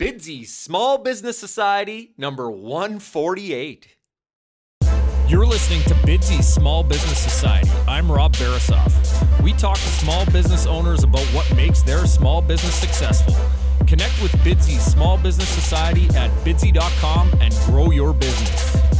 Bidsy Small Business Society, number 148. You're listening to Bidsy Small Business Society. I'm Rob Barasoff. We talk to small business owners about what makes their small business successful. Connect with Bidsy Small Business Society at bidsy.com and grow your business.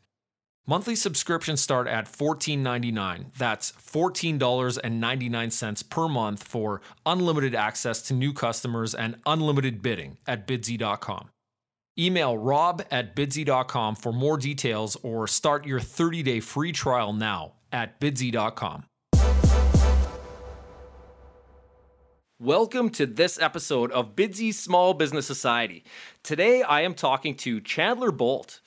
Monthly subscriptions start at $14.99. That's $14.99 per month for unlimited access to new customers and unlimited bidding at bidsy.com. Email rob at bidsy.com for more details or start your 30 day free trial now at bidsy.com. Welcome to this episode of Bidsy Small Business Society. Today I am talking to Chandler Bolt.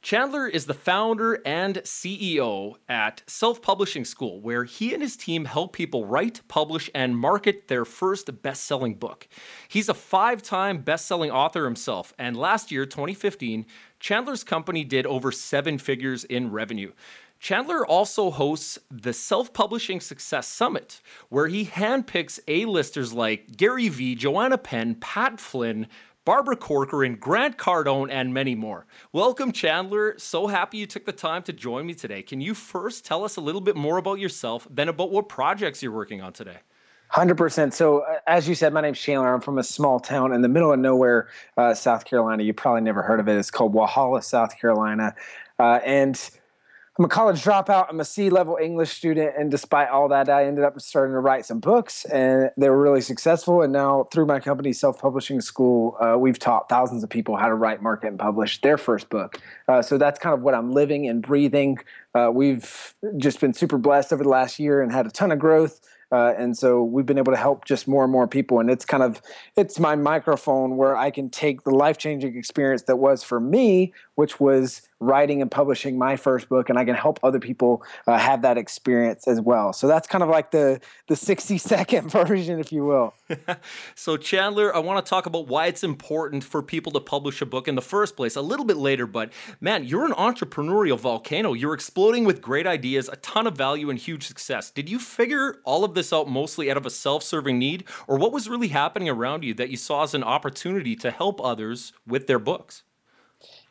Chandler is the founder and CEO at Self Publishing School, where he and his team help people write, publish, and market their first best selling book. He's a five time best selling author himself, and last year, 2015, Chandler's company did over seven figures in revenue. Chandler also hosts the Self Publishing Success Summit, where he handpicks A-listers like Gary Vee, Joanna Penn, Pat Flynn, Barbara Corcoran, Grant Cardone, and many more. Welcome, Chandler. So happy you took the time to join me today. Can you first tell us a little bit more about yourself, then about what projects you're working on today? Hundred percent. So, uh, as you said, my name's Chandler. I'm from a small town in the middle of nowhere, uh, South Carolina. You probably never heard of it. It's called Walhalla, South Carolina, uh, and I'm a college dropout. I'm a C level English student. And despite all that, I ended up starting to write some books and they were really successful. And now, through my company, Self Publishing School, uh, we've taught thousands of people how to write, market, and publish their first book. Uh, so that's kind of what I'm living and breathing. Uh, we've just been super blessed over the last year and had a ton of growth. Uh, and so we've been able to help just more and more people. And it's kind of it's my microphone where i can take the life-changing experience that was for me which was writing and publishing my first book and i can help other people uh, have that experience as well. So that's kind of like the the 60 second version if you will. So chandler i want to talk about why it's important for people to publish a book in the first place a little bit later but man you're an entrepreneurial volcano. You're exploding with great ideas a ton of value and huge success. Did you figure all of this out mostly out of a self-serving need? Or what was really happening around you that you saw as an opportunity to help others with their books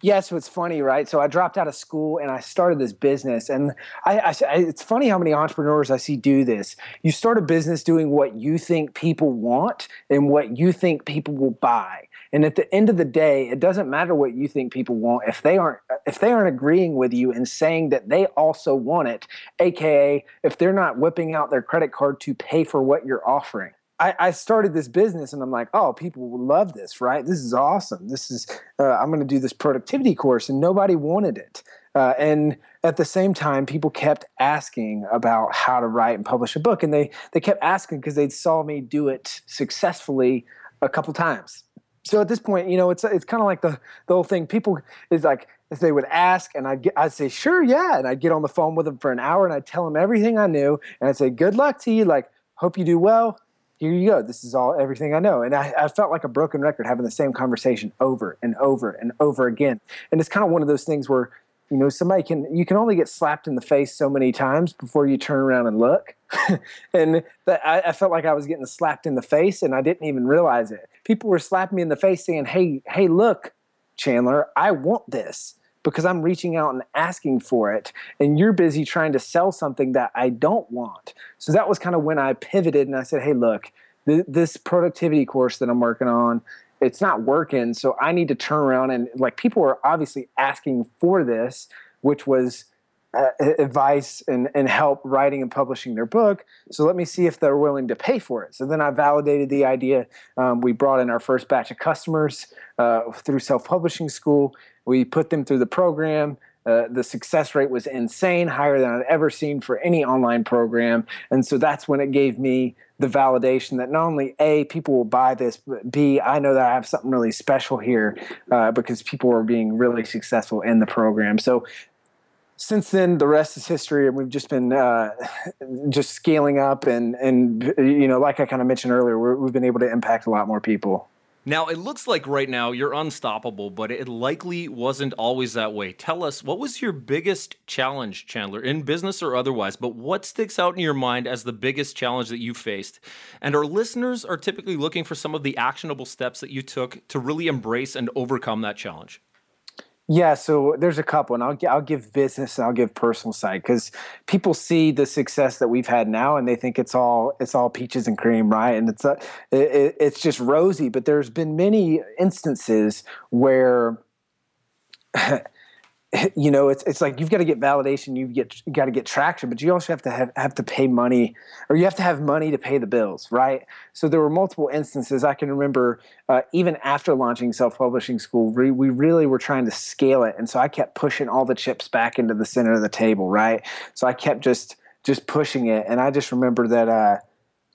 yeah, so it's funny, right? So I dropped out of school and I started this business, and I, I, it's funny how many entrepreneurs I see do this. You start a business doing what you think people want and what you think people will buy, and at the end of the day, it doesn't matter what you think people want if they aren't if they aren't agreeing with you and saying that they also want it, aka if they're not whipping out their credit card to pay for what you're offering. I, I, started this business and I'm like, oh, people will love this, right? This is awesome. This is, uh, I'm going to do this productivity course, and nobody wanted it. Uh, and at the same time, people kept asking about how to write and publish a book, and they they kept asking because they saw me do it successfully a couple times. So at this point, you know, it's it's kind of like the the whole thing. People is like if they would ask, and I'd get, I'd say sure, yeah, and I'd get on the phone with them for an hour, and I'd tell them everything I knew, and I'd say good luck to you, like hope you do well here you go. This is all everything I know. And I, I, felt like a broken record having the same conversation over and over and over again. And it's kind of one of those things where, you know, somebody can, you can only get slapped in the face so many times before you turn around and look. and that, I, I, felt like I was getting slapped in the face and I didn't even realize it. People were slapping me in the face saying, Hey, hey, look, Chandler, I want this because I'm reaching out and asking for it. And you're busy trying to sell something that I don't want. So that was kind of when I pivoted and I said, hey, look, th- this productivity course that I'm working on, it's not working. So I need to turn around and like people are obviously asking for this. which was uh, advice and, and help writing and publishing their book. So let me see if they're willing to pay for it. So then I validated the idea. Um, we brought in our first batch of customers uh, through self publishing school. We put them through the program. Uh, the success rate was insane, higher than I'd ever seen for any online program. And so that's when it gave me the validation that not only A, people will buy this, but B, I know that I have something really special here uh, because people are being really successful in the program. So since then, the rest is history, and we've just been uh, just scaling up, and and you know, like I kind of mentioned earlier, we have been able to impact a lot more people. Now, it looks like right now you're unstoppable, but it likely wasn't always that way. Tell us, what was your biggest challenge, Chandler, in business or otherwise? But what sticks out in your mind as the biggest challenge that you faced? And our listeners are typically looking for some of the actionable steps that you took to really embrace and overcome that challenge. Yeah, so there's a couple, and I'll I'll give business and I'll give personal side because people see the success that we've had now, and they think it's all it's all peaches and cream, right? And it's a, uh, it, it's just rosy. But there's been many instances where you know, it's it's like you've got to get validation, you've get got to get traction, but you also have to have, have to pay money, or you have to have money to pay the bills, right? So there were multiple instances. I can remember uh, even after launching self publishing school, we, we really were trying to scale it, and so I kept pushing all the chips back into the center of the table, right? So I kept just just pushing it, and I just remember that. Uh,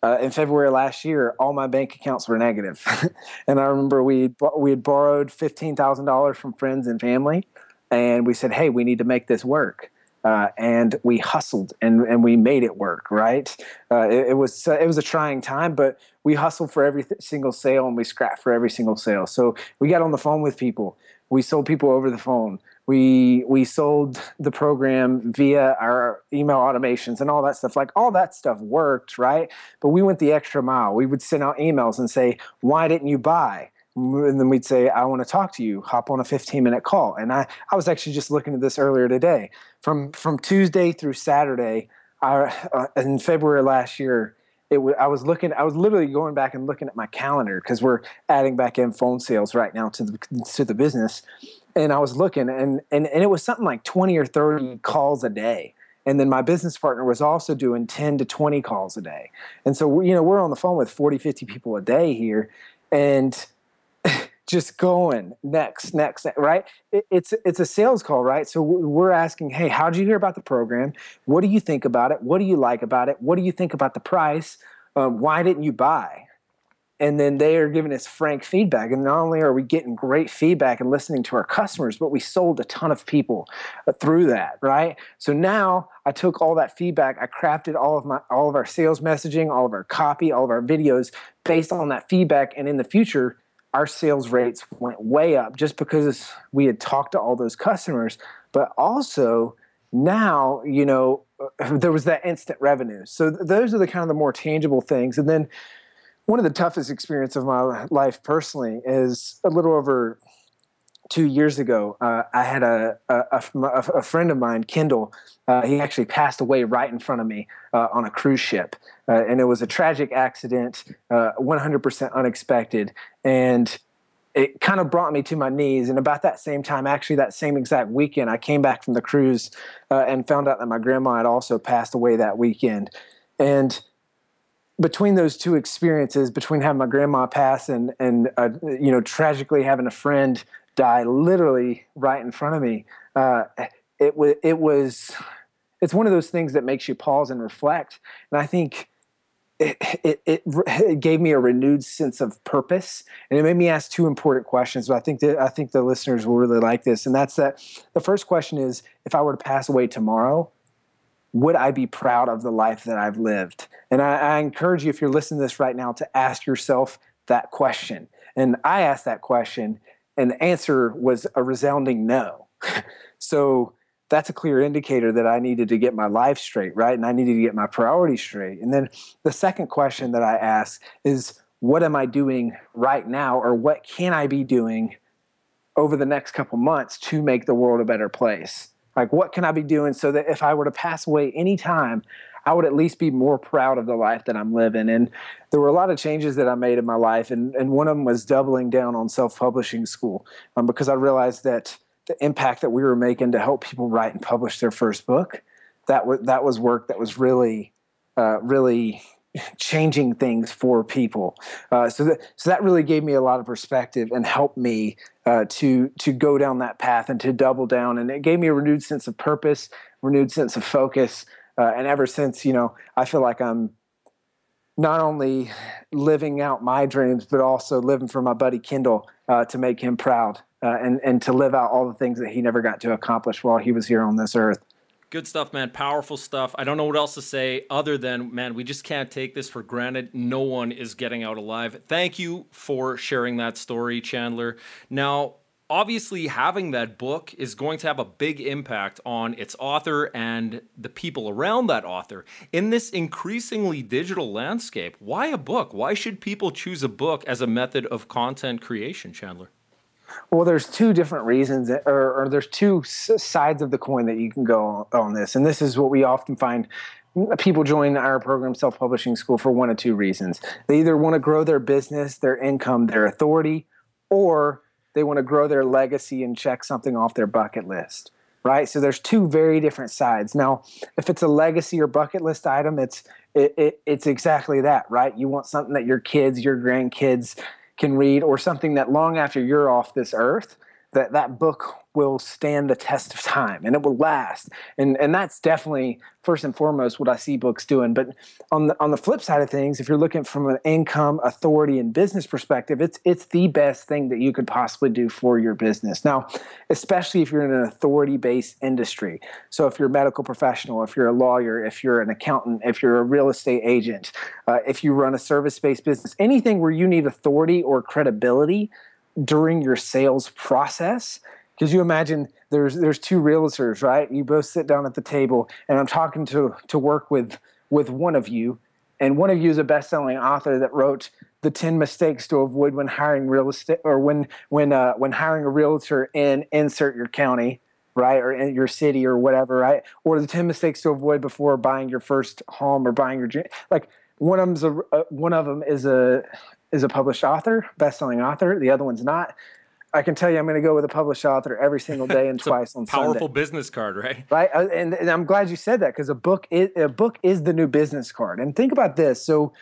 uh, in February last year, all my bank accounts were negative, and I remember we we had borrowed fifteen thousand dollars from friends and family, and we said, hey, we need to make this work. Uh, and we hustled and, and we made it work. Right? Uh, it, it, was uh, it was a trying time, but we hustled for every th- single sale and we scrapped for every single sale. So we got on the phone with people. We sold people over the phone. We we sold the program via our email automations and all that stuff. Like all that stuff worked, right? But we went the extra mile. We would send out emails and say, "Why didn't you buy?" And then we'd say i want to talk to you. Hop on a 15 minute call. And i i was actually just looking at this earlier today. From from tuesday through saturday I, uh, in february last year it w- i was looking i was literally going back and looking at my calendar because we're adding back in phone sales right now to the to the business. And i was looking and and, and it was something like 20 or 30 calls a day. And then my business partner was also doing 10 to 20 calls a day. And so you know we're on the phone with 40 50 people a day here. And just going next, next, right? It, it's it's a sales call, right? So we're asking, hey, how did you hear about the program? What do you think about it? What do you like about it? What do you think about the price? Um, why didn't you buy? And then they are giving us frank feedback. And not only are we getting great feedback and listening to our customers, but we sold a ton of people uh, through that, right? So now I took all that feedback, I crafted all of my all of our sales messaging, all of our copy, all of our videos based on that feedback. And in the future, our sales rates went way up just because we had talked to all those customers but also now you know there was that instant revenue. So th- those are the kind of the more tangible things. And then one of the toughest experience of my life personally is a little over two years ago, uh, I had a, a, a, a, friend of mine, Kendall. Uh, he actually passed away right in front of me uh, on a cruise ship. Uh, and it was a tragic accident, 100% uh, unexpected. And it kind of brought me to my knees. And about that same time, actually, that same exact weekend, I came back from the cruise uh, and found out that my grandma had also passed away that weekend. And between those two experiences, between having my grandma pass and and uh, you know tragically having a friend die literally right in front of me. Uh, it was it was it's one of those things that makes you pause and reflect. And I think it, it, it, it, gave me a renewed sense of purpose and it made me ask two important questions but i think that i think the listeners will really like this and that's that the first question is if i were to pass away tomorrow would i be proud of the life that i've lived and i, I encourage you if you're listening to this right now to ask yourself that question and i asked that question and the answer was a resounding no. so that's a clear indicator that I needed to get my life straight, right? And I needed to get my priorities straight. And then the second question that I ask is what am I doing right now or what can I be doing over the next couple months to make the world a better place? Like what can I be doing so that if I were to pass away anytime, I would at least be more proud of the life that I'm living. And there were a lot of changes that I made in my life, and, and one of them was doubling down on self publishing school um, because I realized that the impact that we were making to help people write and publish their first book, that was that was work that was really, uh, really changing things for people. Uh, so that so that really gave me a lot of perspective and helped me uh, to to go down that path and to double down. And it gave me a renewed sense of purpose, renewed sense of focus. Uh, and ever since, you know, I feel like I'm not only living out my dreams, but also living for my buddy Kendall uh, to make him proud uh, and and to live out all the things that he never got to accomplish while he was here on this earth. Good stuff, man. Powerful stuff. I don't know what else to say other than, man, we just can't take this for granted. No one is getting out alive. Thank you for sharing that story, Chandler. Now, obviously, having that book is going to have a big impact on its author and the people around that author. In this increasingly digital landscape, why a book? Why should people choose a book as a method of content creation, Chandler? Well, there's two different reasons, or, or there's two sides of the coin that you can go on this, and this is what we often find. People join our program, Self Publishing School, for one of two reasons. They either want to grow their business, their income, their authority, or they want to grow their legacy and check something off their bucket list right? So there's two very different sides. Now if it's a legacy or bucket list item it's it, it, it's exactly that right? You want something that your kids your grandkids can read or something that long after you're off this earth that that book will stand the test of time and it will last. And and that's definitely first and foremost what i see books doing. But on the on the flip side of things if you're looking from an income authority and business perspective it's it's the best thing that you could possibly do for your business. Now especially if you're in an authority based industry. So if you're a medical professional if you're a lawyer if you're an accountant if you're a real estate agent uh, if you run a service based business anything where you need authority or credibility during your sales process? Because you imagine there's there's two realtors right? You both sit down at the table and i'm talking to to work with with one of you and one of you is a best-selling author that wrote the 10 mistakes to avoid when hiring real estate or when when uh, when hiring a realtor in insert your county right or in your city or whatever right? Or the 10 mistakes to avoid before buying your first home or buying your like one of them's a, uh, one of them is a is a published author, best-selling author. The other one's not. I can tell you, I'm going to go with a published author every single day and twice on powerful Sunday. business card, right? Right, uh, and, and I'm glad you said that because a book is a book is the new business card. And think about this: so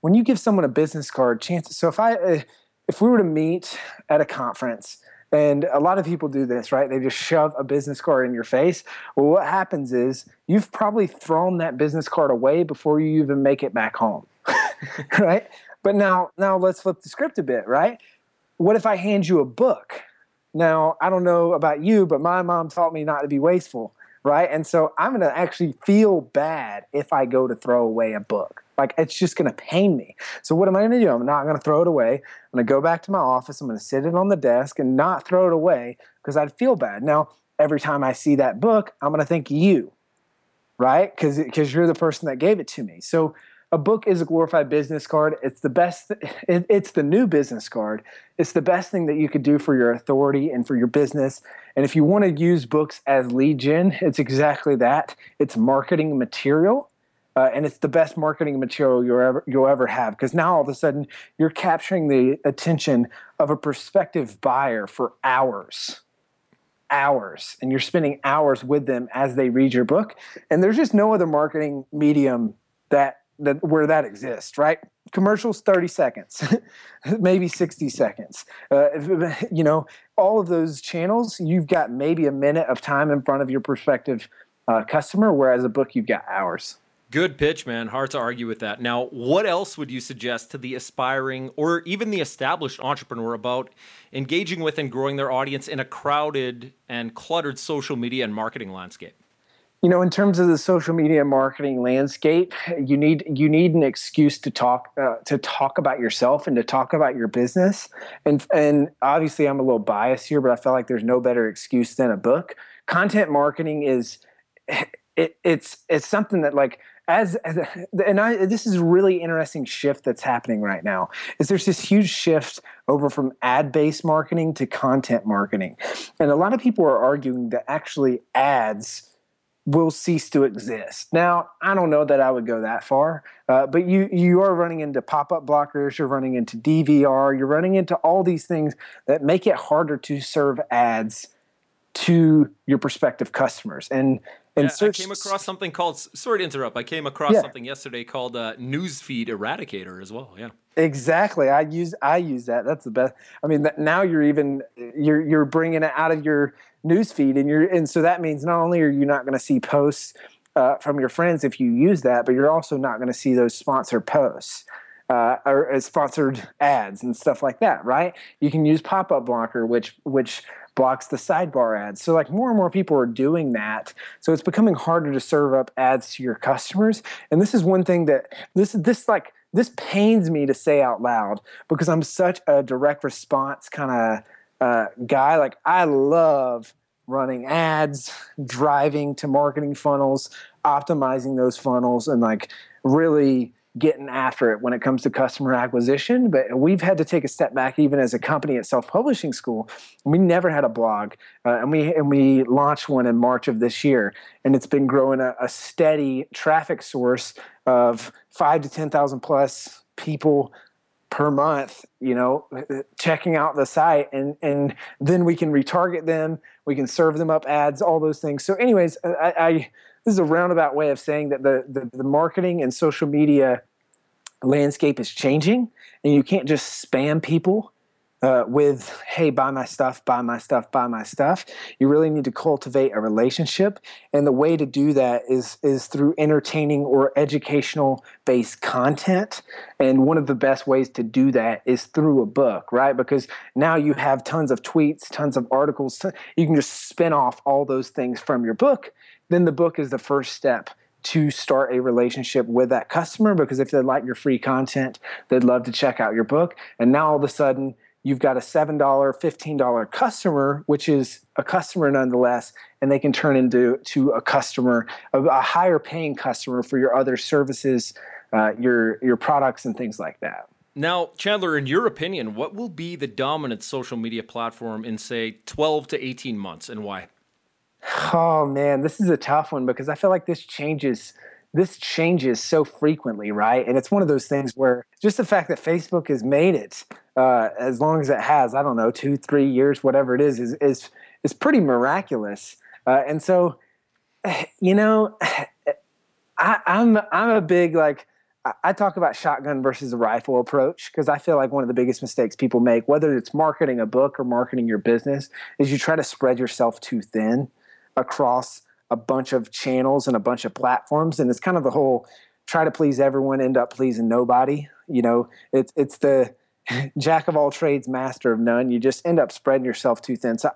when you give someone a business card, chances. So if I uh, if we were to meet at a conference and a lot of people do this, right? They just shove a business card in your face. Well, what happens is you've probably thrown that business card away before you even make it back home, right? But now, now let's flip the script a bit, right? What if I hand you a book? Now, I don't know about you, but my mom taught me not to be wasteful, right? And so I'm going to actually feel bad if I go to throw away a book. Like it's just going to pain me. So what am I going to do? I'm not going to throw it away. I'm going to go back to my office. I'm going to sit it on the desk and not throw it away because I'd feel bad. Now, every time I see that book, I'm going to think you, right? Because because you're the person that gave it to me. So a book is a glorified business card. It's the best. It, it's the new business card. It's the best thing that you could do for your authority and for your business. And if you want to use books as lead gen, it's exactly that. It's marketing material, uh, and it's the best marketing material you'll ever you'll ever have. Because now all of a sudden you're capturing the attention of a prospective buyer for hours hours and you're spending hours with them as they read your book and there's just no other marketing medium that that where that exists, right? Commercials, 30 seconds, maybe 60 seconds. Uh, you know, all of those channels, you've got maybe a minute of time in front of your prospective uh, customer, whereas a book, you've got hours. Good pitch, man. Hard to argue with that. Now, what else would you suggest to the aspiring or even the established entrepreneur about engaging with and growing their audience in a crowded and cluttered social media and marketing landscape? You know in terms of the social media marketing landscape you need you need an excuse to talk uh, to talk about yourself and to talk about your business. And and obviously i'm a little biased here but i feel like there's no better excuse than a book. Content marketing is it, it's it's something that like as, as and I this is really interesting shift that's happening right now is there's this huge shift over from ad-based marketing to content marketing. And a lot of people are arguing that actually ads will cease to exist. Now, I don't know that I would go that far, uh, but you you are running into pop-up blockers, you're running into DVR, you're running into all these things that make it harder to serve ads to your prospective customers. And and yeah, search, I came across something called. Sorry to interrupt. I came across yeah. something yesterday called uh, Newsfeed Eradicator as well. Yeah. Exactly. I use I use that. That's the best. I mean, now you're even you're you're bringing it out of your newsfeed, and you're and so that means not only are you not going to see posts uh, from your friends if you use that, but you're also not going to see those sponsored posts. Uh, or uh, sponsored ads and stuff like that, right? You can use pop-up blocker, which which blocks the sidebar ads. So like more and more people are doing that. So it's becoming harder to serve up ads to your customers. And this is one thing that this this like this pains me to say out loud because I'm such a direct response kind of uh, guy. Like I love running ads, driving to marketing funnels, optimizing those funnels, and like really getting after it when it comes to customer acquisition. But we've had to take a step back, even as a company at Self Publishing School. We never had a blog, uh, and we and we launched one in March of this year, and it's been growing a, a steady traffic source of five to ten thousand plus people per month you know checking out the site and and then we can retarget them we can serve them up ads all those things so anyways i, I this is a roundabout way of saying that the, the, the marketing and social media landscape is changing and you can't just spam people uh, with hey buy my stuff buy my stuff buy my stuff. You really need to cultivate a relationship and the way to do that is is through entertaining or educational based content and one of the best ways to do that is through a book right? Because now you have tons of tweets tons of articles you can just spin off all those things from your book then the book is the first step to start a relationship with that customer because if they like your free content, they'd love to check out your book. And now all of a sudden, you've got a $7, $15 customer, which is a customer nonetheless, and they can turn into to a customer, a, a higher paying customer for your other services, uh, your, your products, and things like that. Now, Chandler, in your opinion, what will be the dominant social media platform in, say, 12 to 18 months and why? Oh man, this is a tough one because I feel like this changes this changes so frequently, right? And it's one of those things where just the fact that Facebook has made it uh, as long as it has, I don't know, two, three years, whatever it is, is is is pretty miraculous. Uh, and so, you know, I, I'm I'm a big like I talk about shotgun versus rifle approach because I feel like one of the biggest mistakes people make, whether it's marketing a book or marketing your business, is you try to spread yourself too thin across a bunch of channels and a bunch of platforms and it's kind of the whole try to please everyone end up pleasing nobody you know? It's it's the jack of all trades master of none. You just end up spreading yourself too thin. So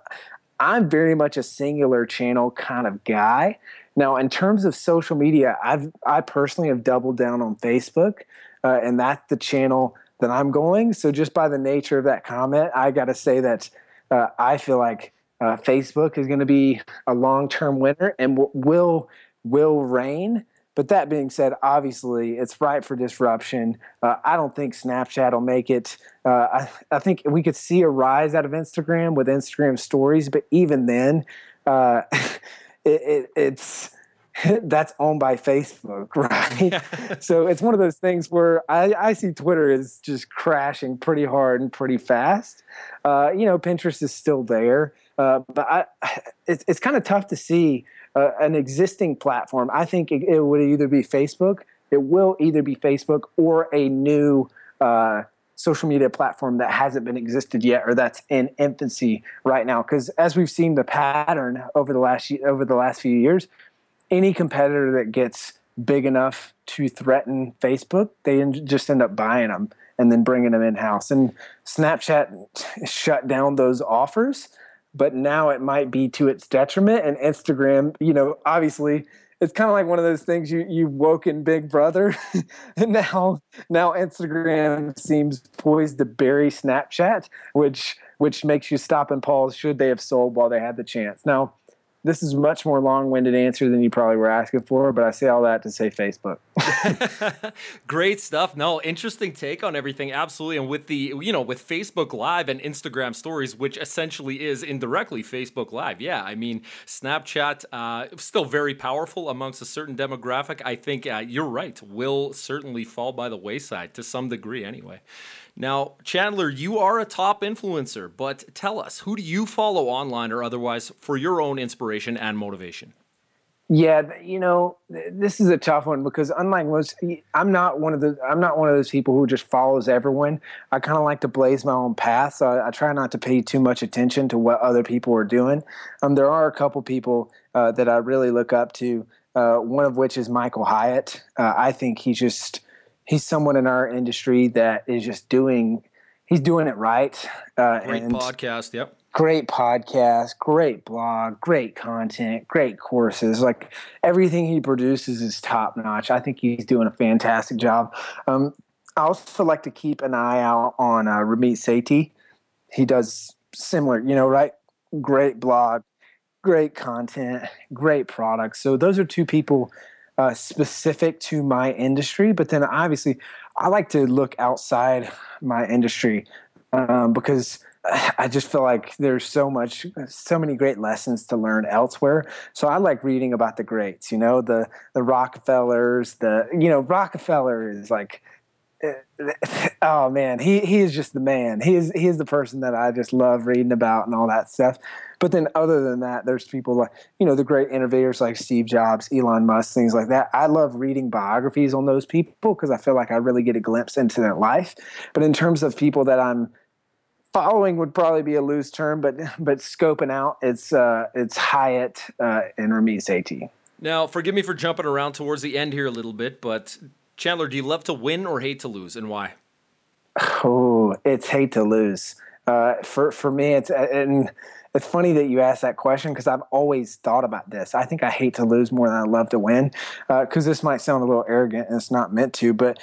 i'm very much a singular channel kind of guy. Now in terms of social media i've i personally have doubled down on facebook uh, and that's the channel that i'm going. So just by the nature of that comment i got to say that uh, i feel like uh, Facebook is going to be a long-term winner and w- will will reign. But that being said, obviously it's ripe for disruption. Uh, I don't think Snapchat will make it. Uh, I, I, think we could see a rise out of Instagram with Instagram stories, but even then, uh, it, it, it's that's owned by Facebook, right? So it's one of those things where I, I, see Twitter is just crashing pretty hard and pretty fast. Uh, you know, Pinterest is still there. Uh, but I, it's, it's kind of tough to see uh, an existing platform. I think it, it, would either be Facebook, it will either be Facebook or a new uh, social media platform that hasn't been existed yet or that's in infancy right now. Because as we've seen the pattern over the last over the last few years, any competitor that gets big enough to threaten Facebook, they just end up buying them and then bringing them in house. And Snapchat shut down those offers but now it might be to its detriment. And Instagram, you know, obviously it's kind of like one of those things you you've woken Big Brother, and now now Instagram seems poised to bury Snapchat, which which makes you stop and pause. Should they have sold while they had the chance? Now, this is much more long-winded answer than you probably were asking for, but I say all that to say Facebook. Great stuff. No, interesting take on everything. Absolutely. And with the, you know, with Facebook Live and Instagram Stories, which essentially is indirectly Facebook Live. Yeah, I mean, Snapchat uh, still very powerful amongst a certain demographic. I think uh, you're right. Will certainly fall by the wayside to some degree, anyway. Now, Chandler, you are a top influencer, but tell us, who do you follow online or otherwise for your own inspiration and motivation? Yeah, you know, this is a tough one because unlike most, I'm not one of the I'm not one of those people who just follows everyone. I kind of like to blaze my own path, so I, I, try not to pay too much attention to what other people are doing. Um, there are a couple people uh, that I really look up to. Uh, one of which is Michael Hyatt. Uh, I think he's just he's someone in our industry that is just doing he's doing it right. Uh, great podcast. Yep great podcast, great blog, great content, great courses. Like everything he produces is top notch. I think he's doing a fantastic job. Um, I also like to keep an eye out on uh, Ramit Sethi. He does similar, you know, right? Great blog, great content, great products. So those are two people uh, specific to my industry. But then obviously, I like to look outside my industry um, because I just feel like there's so much, so many great lessons to learn elsewhere. So I like reading about the greats, you know, the the Rockefellers, the you know Rockefeller is like, eh, oh man, he he is just the man. He is he is the person that I just love reading about and all that stuff. But then other than that, there's people like you know the great innovators like Steve Jobs, Elon Musk, things like that. I love reading biographies on those people because I feel like I really get a glimpse into their life. But in terms of people that I'm following would probably be a loose term, but but scoping out it's uh, it's Hyatt uh, and Ramit At. Now, forgive me for jumping around towards the end here a little bit, but Chandler, do you love to win or hate to lose, and why? Oh, it's hate to lose. Uh, for for me, it's and it's funny that you asked that question because I've always thought about this. I think I hate to lose more than I love to win because uh, this might sound a little arrogant and it's not meant to, but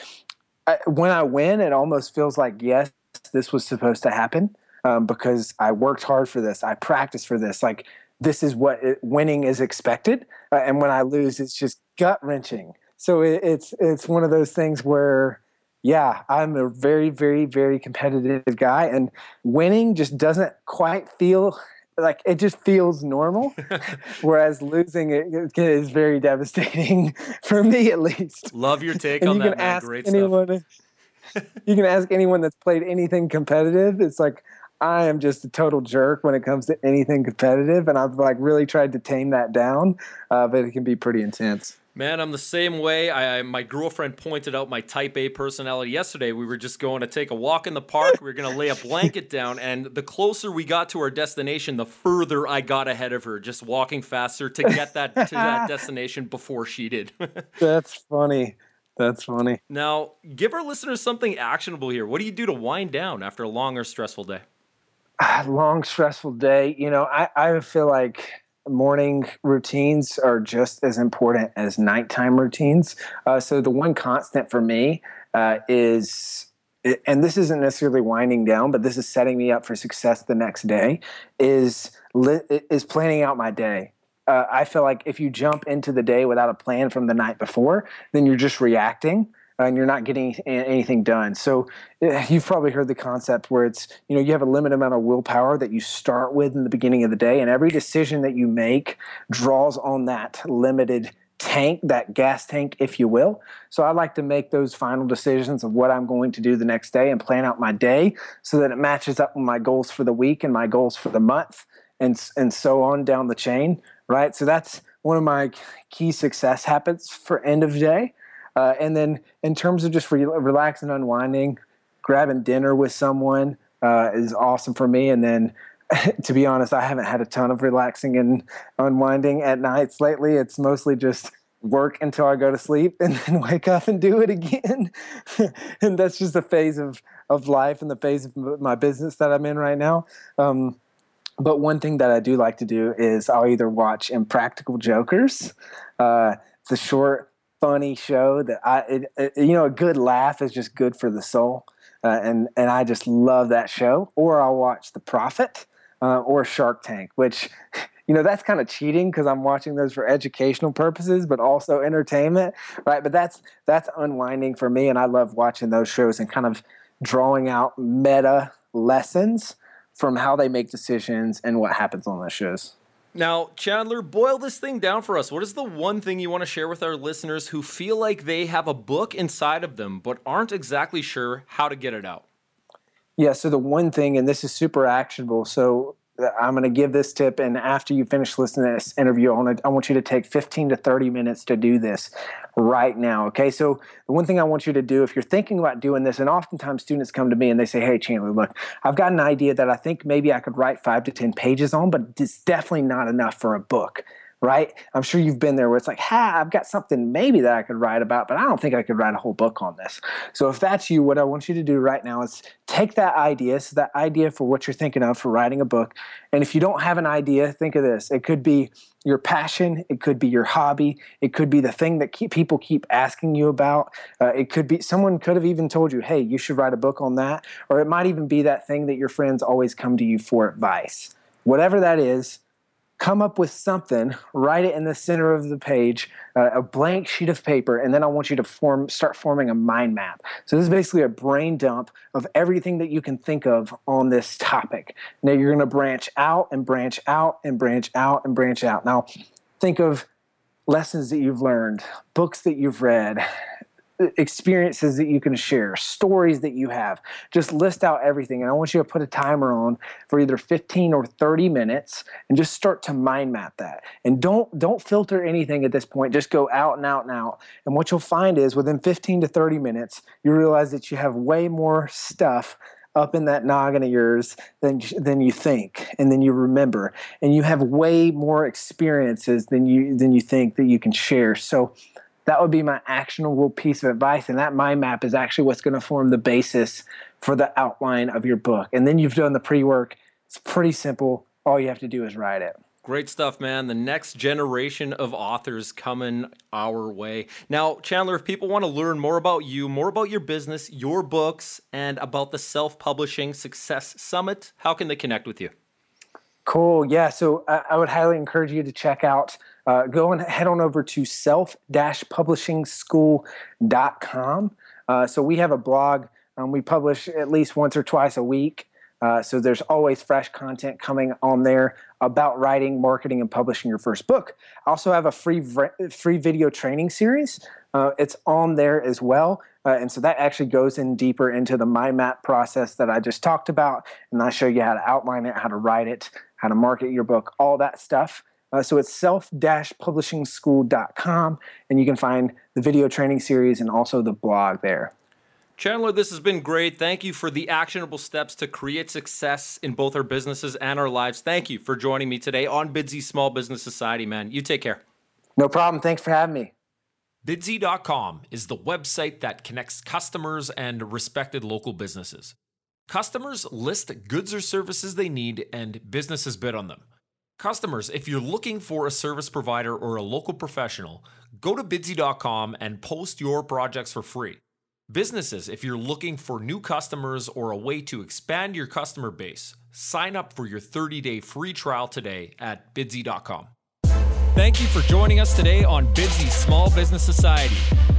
I, when I win, it almost feels like yes, this was supposed to happen um, because I worked hard for this. I practiced for this. Like this is what it, winning is expected. Uh, and when I lose, it's just gut wrenching. So it, it's it's one of those things where, yeah, I'm a very very very competitive guy, and winning just doesn't quite feel like it just feels normal whereas losing it is very devastating for me at least love your take and on that man. great anyone, stuff you can ask anyone that's played anything competitive. It's like I am just a total jerk when it comes to anything competitive, and I've like really tried to tame that down, uh, but it can be pretty intense. Man, I'm the same way. I, my girlfriend pointed out my type A personality yesterday. We were just going to take a walk in the park. We were going to lay a blanket down, and the closer we got to our destination, the further I got ahead of her, just walking faster to get that to that destination before she did. That's funny. That's funny. Now, give our listeners something actionable here. What do you do to wind down after a long or stressful day? A long, stressful day. You know, I, I feel like morning routines are just as important as nighttime routines. Uh, so the one constant for me uh, is and this isn't necessarily winding down, but this is setting me up for success the next day. Is is planning out my day uh, I feel like if you jump into the day without a plan from the night before, then you're just reacting and you're not getting anything done. So eh, you've probably heard the concept where it's, you know, you have a limited amount of willpower that you start with in the beginning of the day, and every decision that you make draws on that limited tank, that gas tank, if you will. So I like to make those final decisions of what I'm going to do the next day and plan out my day so that it matches up with my goals for the week and my goals for the month and and so on down the chain right? So that's one of my key success habits for end of day. Uh, and then in terms of just re- relaxing, unwinding, grabbing dinner with someone uh, is awesome for me. And then, to be honest, I haven't had a ton of relaxing and unwinding at nights lately. It's mostly just work until I go to sleep and then wake up and do it again. and that's just a phase of, of life and the phase of my business that I'm in right now. Um, but one thing that I do like to do is I'll either watch Impractical Jokers. Uh, a short, funny show that I, it, it, you know, a good laugh is just good for the soul, uh, and and I just love that show. Or I'll watch The Profit uh, or Shark Tank, which. You know that's kind of cheating because I'm watching those for educational purposes, but also entertainment, right? But that's that's unwinding for me, and I love watching those shows and kind of drawing out meta lessons from how they make decisions and what happens on those shows. Now, Chandler, boil this thing down for us. What is the one thing you want to share with our listeners who feel like they have a book inside of them but aren't exactly sure how to get it out? Yeah. So the one thing, and this is super actionable. So I'm going to give this tip, and after you finish listening to this interview, I want, to, I want you to take 15 to 30 minutes to do this right now. Okay, so the one thing I want you to do if you're thinking about doing this, and oftentimes students come to me and they say, Hey, Chandler, look, I've got an idea that I think maybe I could write five to 10 pages on, but it's definitely not enough for a book right? I'm sure you've been there where it's like, ha, I've got something maybe that I could write about, but I don't think I could write a whole book on this. So if that's you, what I want you to do right now is take that idea, so that idea for what you're thinking of for writing a book. And if you don't have an idea, think of this. It could be your passion, it could be your hobby, it could be the thing that keep, people keep asking you about. Uh, it could be someone could have even told you, hey, you should write a book on that. Or it might even be that thing that your friends always come to you for advice. Whatever that is, come up with something, write it in the center of the page, uh, a blank sheet of paper, and then I want you to form, start forming a mind map. So this is basically a brain dump of everything that you can think of on this topic. Now you're going to branch out and branch out and branch out and branch out. Now think of lessons that you've learned, books that you've read, experiences that you can share, stories that you have. Just list out everything. And I want you to put a timer on for either 15 or 30 minutes and just start to mind map that. And don't don't filter anything at this point. Just go out and out and out. And what you'll find is within 15 to 30 minutes, you realize that you have way more stuff up in that noggin of yours than than you think and then you remember and you have way more experiences than you than you think that you can share so that would be my actionable piece of advice. And that mind map is actually what's going to form the basis for the outline of your book. And then you've done the pre work. It's pretty simple. All you have to do is write it. Great stuff, man. The next generation of authors coming our way. Now, Chandler, if people want to learn more about you, more about your business, your books, and about the Self Publishing Success Summit, how can they connect with you? Cool. Yeah. So I, I would highly encourage you to check out uh, go and head on over to self-publishingschool.com. Uh, so we have a blog. Um, we publish at least once or twice a week. Uh, so there's always fresh content coming on there about writing, marketing, and publishing your first book. I also have a free free video training series. Uh, it's on there as well. Uh, and so that actually goes in deeper into the mind map process that I just talked about. And I show you how to outline it, how to write it, how to market your book, all that stuff. Uh, so it's self-publishingschool.com, and you can find the video training series and also the blog there. Chandler, this has been great. Thank you for the actionable steps to create success in both our businesses and our lives. Thank you for joining me today on Bidsy Small Business Society, man. You take care. No problem. Thanks for having me. Bidsy.com is the website that connects customers and respected local businesses. Customers list goods or services they need, and businesses bid on them. Customers, if you're looking for a service provider or a local professional, go to bidsy.com and post your projects for free. Businesses, if you're looking for new customers or a way to expand your customer base, sign up for your 30 day free trial today at bidsy.com. Thank you for joining us today on Bidsy Small Business Society.